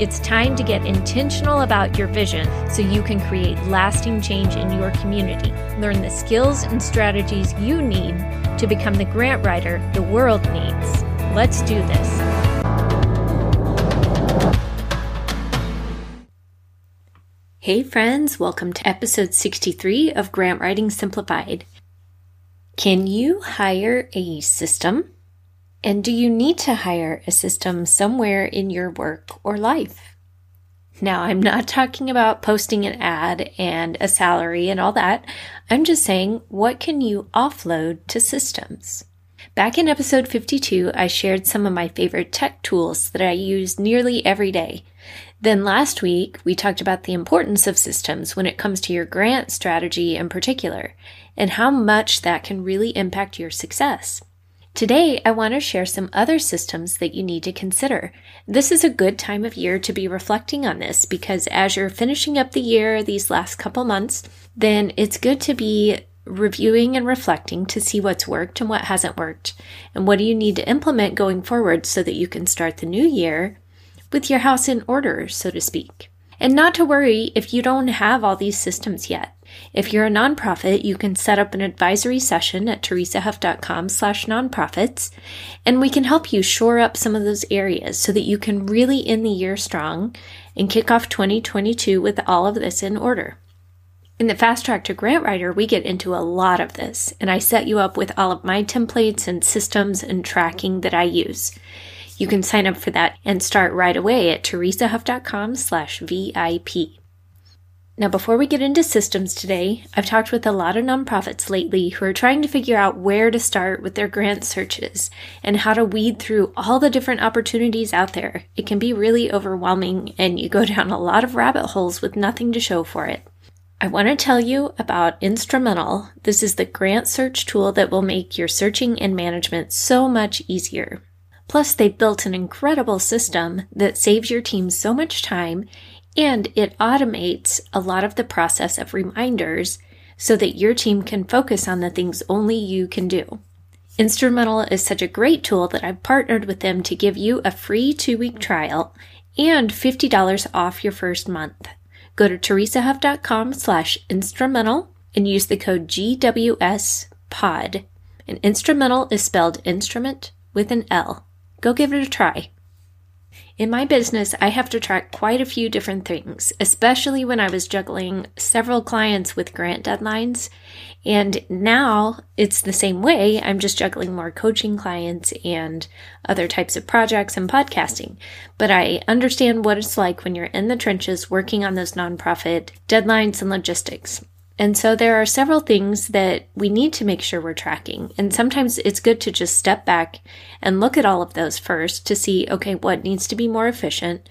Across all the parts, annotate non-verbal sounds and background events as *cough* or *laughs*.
It's time to get intentional about your vision so you can create lasting change in your community. Learn the skills and strategies you need to become the grant writer the world needs. Let's do this. Hey, friends, welcome to episode 63 of Grant Writing Simplified. Can you hire a system? And do you need to hire a system somewhere in your work or life? Now, I'm not talking about posting an ad and a salary and all that. I'm just saying, what can you offload to systems? Back in episode 52, I shared some of my favorite tech tools that I use nearly every day. Then last week, we talked about the importance of systems when it comes to your grant strategy in particular, and how much that can really impact your success. Today, I want to share some other systems that you need to consider. This is a good time of year to be reflecting on this because as you're finishing up the year, these last couple months, then it's good to be reviewing and reflecting to see what's worked and what hasn't worked, and what do you need to implement going forward so that you can start the new year with your house in order, so to speak. And not to worry if you don't have all these systems yet. If you're a nonprofit, you can set up an advisory session at teresahuff.com slash nonprofits, and we can help you shore up some of those areas so that you can really end the year strong and kick off 2022 with all of this in order. In the Fast Track to Grant Writer, we get into a lot of this, and I set you up with all of my templates and systems and tracking that I use. You can sign up for that and start right away at teresahuff.com slash VIP. Now, before we get into systems today, I've talked with a lot of nonprofits lately who are trying to figure out where to start with their grant searches and how to weed through all the different opportunities out there. It can be really overwhelming and you go *laughs* down a lot of rabbit holes with nothing to show for it. I want to tell you about Instrumentl. This is the grant search tool that will make your searching and management so much easier. Plus, they've built an incredible system that saves your team so much time and it automates a lot of the process of reminders so that your team can focus on the things only you can do. Instrumentl is such a great tool that I've partnered with them to give you a free two week trial and $50 off your first month. Go to teresahuff.com slash instrumentl and use the code GWS pod. And Instrumentl is spelled instrument with an L. Go give it a try. In my business, I have to track quite a few different things, especially when I was juggling several clients with grant deadlines. And now it's the same way. I'm just juggling more coaching clients and other types of projects and podcasting. But I understand what it's like when you're in the trenches working on those nonprofit deadlines and logistics. And so there are several things that we need to make sure we're tracking. And sometimes it's good to just step back and look at all of those first to see, okay, what needs to be more efficient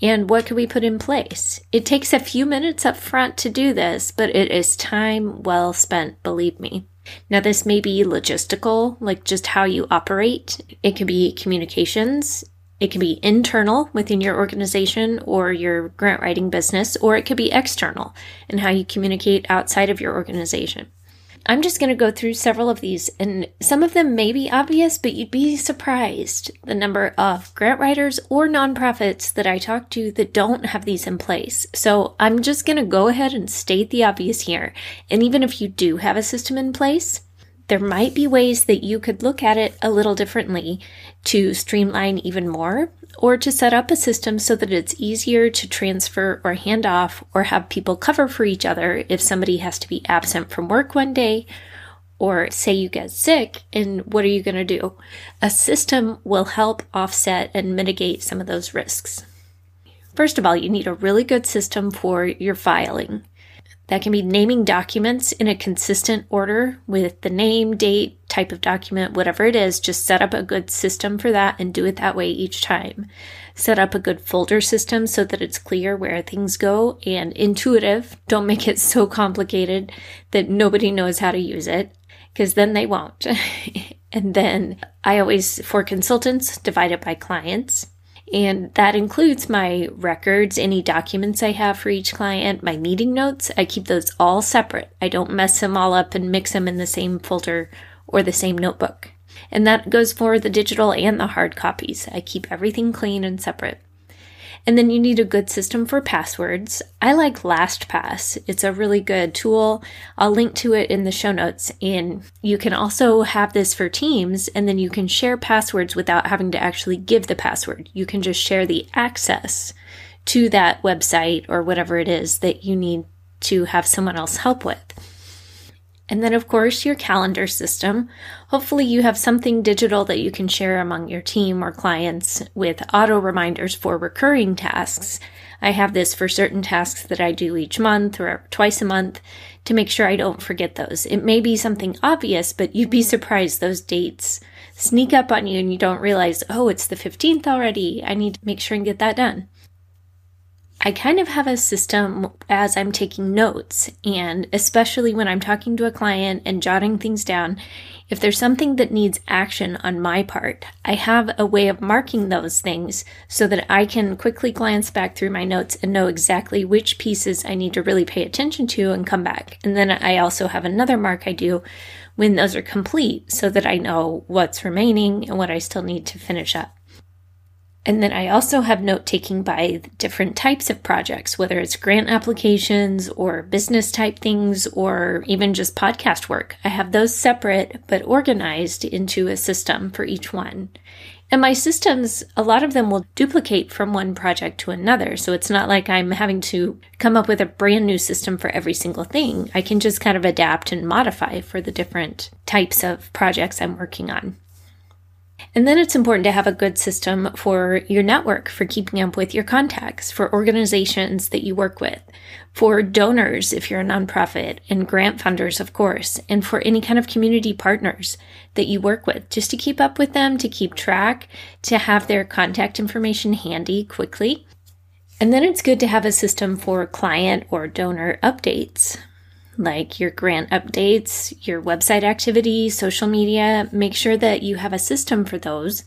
and what can we put in place? It takes a few minutes up front to do this, but it is time well spent, believe me. Now, this may be logistical, like just how you operate. It can be communications. It can be internal within your organization or your grant writing business, or it could be external and how you communicate outside of your organization. I'm just going to go through several of these, and some of them may be obvious, but you'd be surprised the number of grant writers or nonprofits that I talk to that don't have these in place. So I'm just going to go ahead and state the obvious here. And even if you do have a system in place, there might be ways that you could look at it a little differently to streamline even more or to set up a system so that it's easier to transfer or hand off or have people cover for each other if somebody has to be absent from work one day or say you get sick and what are you going to do? A system will help offset and mitigate some of those risks. First of all, you need a really good system for your filing. That can be naming documents in a consistent order with the name, date, type of document, whatever it is. Just set up a good system for that and do it that way each time. Set up a good folder system so that it's clear where things go and intuitive. Don't make it so complicated that nobody knows how to use it because then they won't. *laughs* and then I always, for consultants, divide it by clients. And that includes my records, any documents I have for each client, my meeting notes. I keep those all separate. I don't mess them all up and mix them in the same folder or the same notebook. And that goes for the digital and the hard copies. I keep everything clean and separate. And then you need a good system for passwords. I like LastPass. It's a really good tool. I'll link to it in the show notes. And you can also have this for Teams, and then you can share passwords without having to actually give the password. You can just share the access to that website or whatever it is that you need to have someone else help with. And then, of course, your calendar system. Hopefully, you have something digital that you can share among your team or clients with auto reminders for recurring tasks. I have this for certain tasks that I do each month or twice a month to make sure I don't forget those. It may be something obvious, but you'd be surprised those dates sneak up on you and you don't realize, oh, it's the 15th already. I need to make sure and get that done. I kind of have a system as I'm taking notes, and especially when I'm talking to a client and jotting things down, if there's something that needs action on my part, I have a way of marking those things so that I can quickly glance back through my notes and know exactly which pieces I need to really pay attention to and come back. And then I also have another mark I do when those are complete so that I know what's remaining and what I still need to finish up. And then I also have note taking by different types of projects, whether it's grant applications or business type things or even just podcast work. I have those separate but organized into a system for each one. And my systems, a lot of them will duplicate from one project to another. So it's not like I'm having to come up with a brand new system for every single thing. I can just kind of adapt and modify for the different types of projects I'm working on. And then it's important to have a good system for your network, for keeping up with your contacts, for organizations that you work with, for donors if you're a nonprofit, and grant funders, of course, and for any kind of community partners that you work with, just to keep up with them, to keep track, to have their contact information handy quickly. And then it's good to have a system for client or donor updates like your grant updates, your website activity, social media. Make sure that you have a system for those.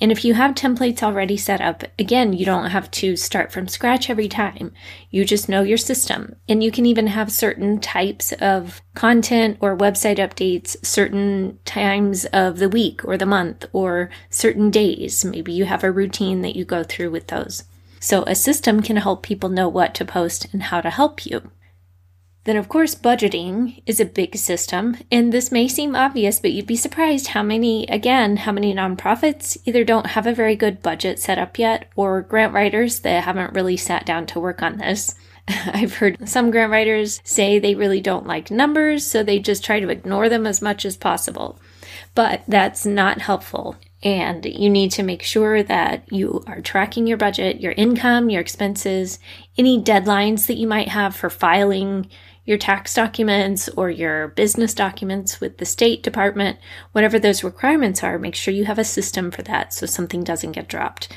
And if you have templates already set up, again, you don't have to start from scratch every time. You just know your system. And you can even have certain types of content or website updates certain times of the week or the month or certain days. Maybe you have a routine that you go through with those. So a system can help people know what to post and how to help you. Then, of course, budgeting is a big system. And this may seem obvious, but you'd be surprised how many, again, how many nonprofits either don't have a very good budget set up yet or grant writers that haven't really sat down to work on this. *laughs* I've heard some grant writers say they really don't like numbers, so they just try to ignore them as much as possible. But that's not helpful. And you need to make sure that you are tracking your budget, your income, your expenses, any deadlines that you might have for filing your tax documents or your business documents with the State Department, whatever those requirements are, make sure you have a system for that so something doesn't get dropped.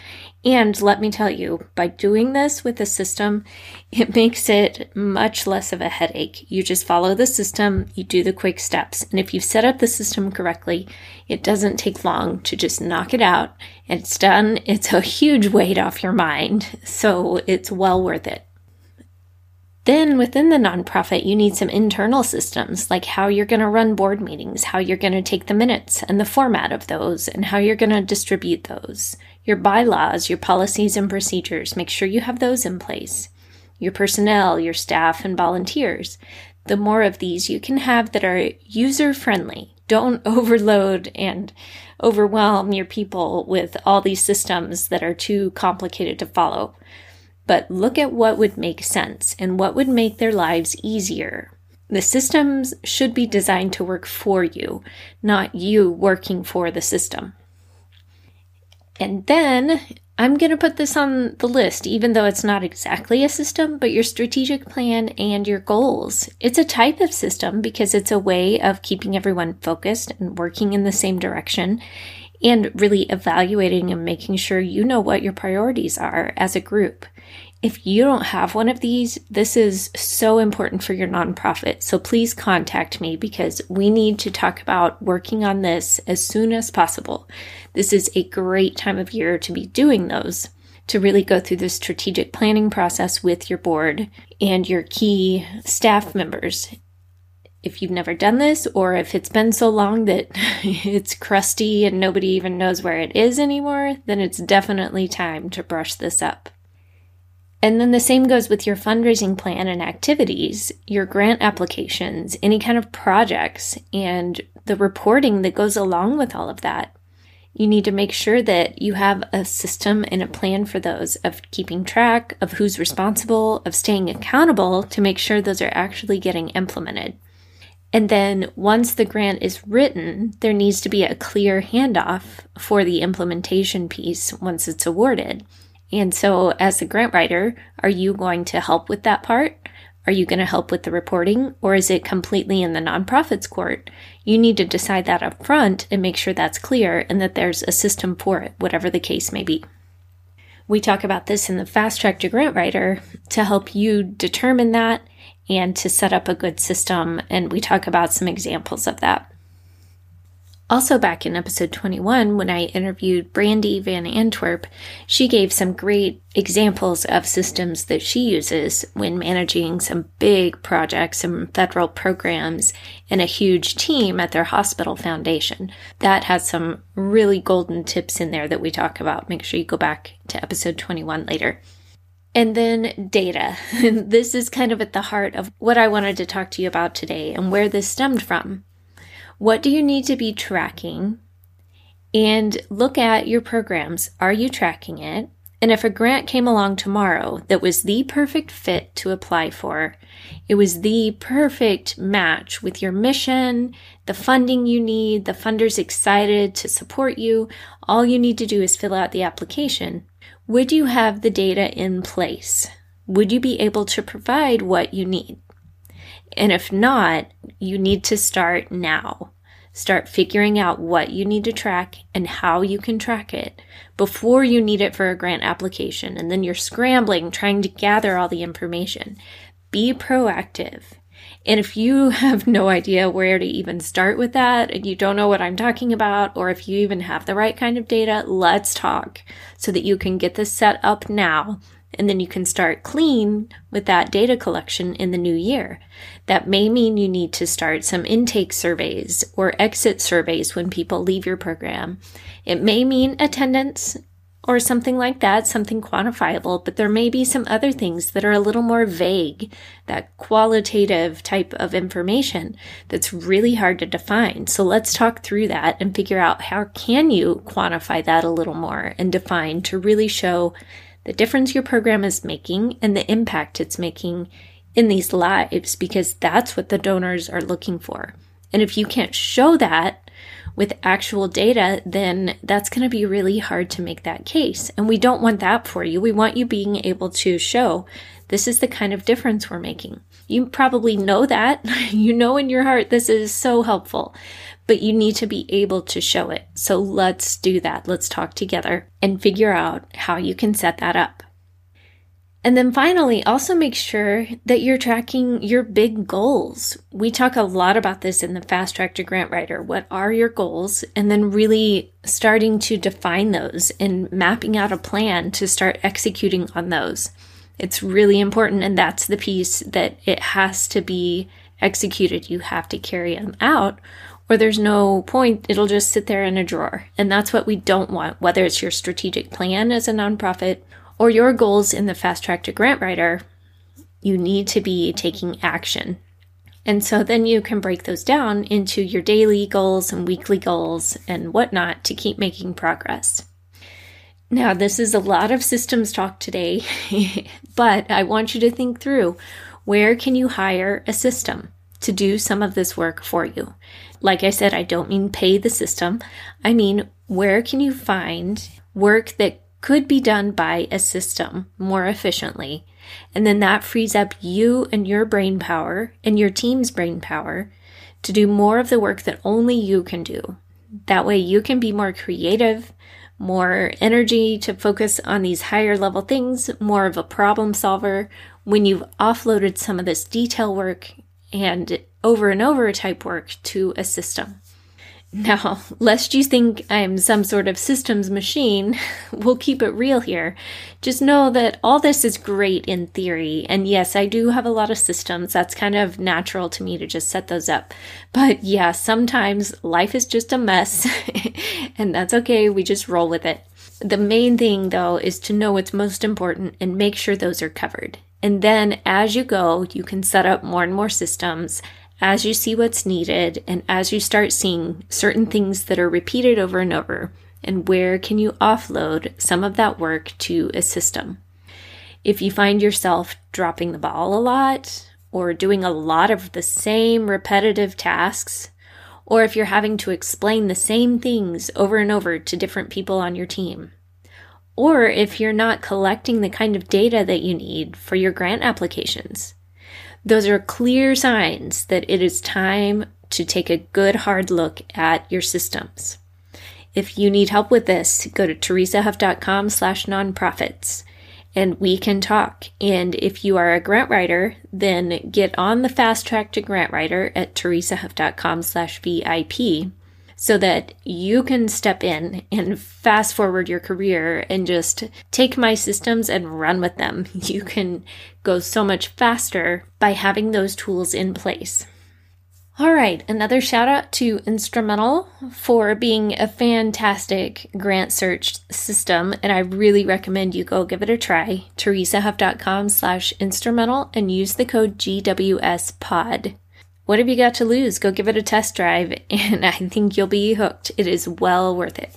And let me tell you, by doing this with a system, it *laughs* makes it much less of a headache. You just follow the system, you do the quick steps. And if you've set up the system correctly, it doesn't take long to just knock it out it's done. It's a huge weight off your mind. So it's well worth it. Then within the nonprofit, you need some internal systems like how you're going to run board meetings, how you're going to take the minutes and the format of those, and how you're going to distribute those. Your bylaws, your policies and procedures, make sure you have those in place. Your personnel, your staff, and volunteers. The more of these you can have that are user friendly. Don't *laughs* overload and overwhelm your people with all these systems that are too complicated to follow but look at what would make sense and what would make their lives easier. The systems should be designed to work for you, not you working for the system. And then I'm going to put this on the list, even though it's not exactly a system, but your strategic plan and your goals. It's a type of system because it's a way of keeping everyone focused and working in the same direction and really evaluating and making sure you know what your priorities are as a group. If you don't have one of these, this is so important for your nonprofit. So please contact me because we need to talk about working on this as soon as possible. This is a great time of year to be doing those, to really go through the strategic planning process with your board and your key staff members. If you've never done this, or if it's been so long that *laughs* it's crusty and nobody even knows where it is anymore, then it's definitely time to brush this up. And then the same goes with your fundraising plan and activities, your grant applications, any kind of projects, and the reporting that goes along with all of that. You need to make sure that you have a system and a plan for those of keeping track of who's responsible, of staying accountable to make sure those are actually getting implemented. And then once the grant is written, there needs to be a clear handoff for the implementation piece once it's awarded. And so, as a grant writer, are you going to help with that part? Are you going to help with the reporting or is it completely in the nonprofit's court? You need to decide that up front and make sure that's clear and that there's a system for it, whatever the case may be. We talk about this in the fast track to grant writer to help you determine that and to set up a good system. And we talk about some examples of that. Also, back in episode 21, when I interviewed Brandy Van Antwerp, she gave some great examples of systems that she uses when managing some big projects, some federal programs, and a huge team at their hospital foundation. That has some really golden tips in there that we talk about. Make sure you go back to episode 21 later. And then data. *laughs* this is kind of at the heart of what I wanted to talk to you about today and where this stemmed from. What do you need to be tracking? And look at your programs. Are you tracking it? And if a grant came along tomorrow that was the perfect fit to apply for, it was the perfect match with your mission, the funding you need, the funders excited to support you, all you need to do is fill out the application. Would you have the data in place? Would you be able to provide what you need? And if not, you need to start now. Start figuring out what you need to track and how you can track it before you need it for a grant application. And then you're scrambling trying to gather all the information. Be proactive. And if you *laughs* have no idea where to even start with that and you don't know what I'm talking about, or if you even have the right kind of data, let's talk so that you can get this set up now and then you can start clean with that data collection in the new year. That may mean you need to start some intake surveys or exit surveys when people leave your program. It may mean attendance or something like that, something quantifiable, but there may be some other things that are a little more vague, that qualitative type of information that's really hard to define. So let's talk through that and figure out how can you quantify that a little more and define to really show the difference your program is making and the impact it's making in these lives because that's what the donors are looking for. And if you can't show that with actual data, then that's going to be really hard to make that case. And we don't want that for you. We want you being able to show this is the kind of difference we're making. You probably know that. *laughs* you know in your heart this is so helpful but you need to be able to show it. So let's do that. Let's talk together and figure out how you can set that up. And then finally, also make sure that you're tracking your big goals. We talk a lot about this in the Fast Track to Grant Writer. What are your goals? And then really starting to define those and mapping out a plan to start executing on those. It's really important. And that's the piece that it has to be executed. You have to carry them out or there's no point, it'll just sit there in a drawer. And that's what we don't want, whether it's your strategic plan as a nonprofit or your goals in the fast track to grant writer. You need to be taking action. And so then you can break those down into your daily goals and weekly goals and whatnot to keep making progress. Now, this is a lot of systems talk today, *laughs* but I want you to think through where can you hire a system to do some of this work for you? Like I said, I don't mean pay the system. I mean, where can you find work that could be done by a system more efficiently. And then that frees up you and your brain power and your team's brain power to do more of the work that only you can do. That way you can be more creative, more energy to focus on these higher level things, more of a problem solver when you've offloaded some of this detail work and over and over type work to a system. Now, *laughs* lest you think I'm some sort of systems machine, *laughs* we'll keep it real here. Just know that all this is great in theory. And yes, I do have a lot of systems. That's kind of natural to me to just set those up. But yeah, sometimes life is just a mess. *laughs* and that's okay. We just roll with it. The main thing, though, is to know what's most important and make sure those are covered. And then as you go, you can set up more and more systems as you see what's needed and as you start seeing certain things that are repeated over and over, and where can you offload some of that work to a system. If you find yourself dropping the ball a lot or doing a lot of the same repetitive tasks, or if you're having to explain the same things over and over to different people on your team, or if you're not collecting the kind of data that you need for your grant applications. Those are clear signs that it is time to take a good hard look at your systems. If you need help with this, go to teresahuff.com slash nonprofits and we can talk. And if you are a grant writer, then get on the fast track to grant writer at teresahuff.com slash VIP so that you can step in and fast forward your career and just take my systems and run with them. *laughs* You can go so much faster by having those tools in place. All right, another shout out to Instrumentl for being a fantastic grant search system, and I really recommend you go give it a try. teresahuff.com slash instrumentl and use the code GWSPOD. What have you got to lose? Go give it a test drive, *laughs* and I think you'll be hooked. It is well worth it.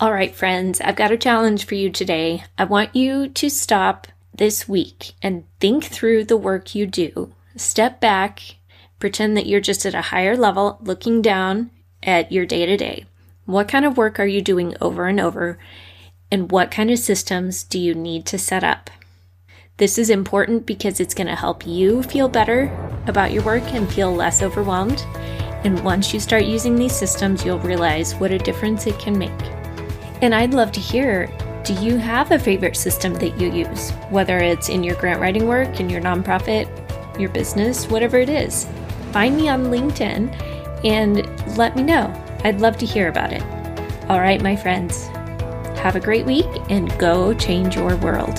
All right, friends, I've got a challenge for you today. I want you to stop this week and think through the work you do. Step back, pretend that you're just at a higher level, looking down at your day to day. What kind of work are you doing over and over? And what kind of systems do you need to set up? This is important because it's going to help you feel better about your work and feel less overwhelmed. And once you start using these systems, you'll realize what a difference it can make. And I'd love to hear do you have a favorite system that you use? Whether it's in your grant writing work, in your nonprofit, your business, whatever it is. Find me on LinkedIn and let me know. I'd love to hear about it. All right, my friends, have a great week and go change your world.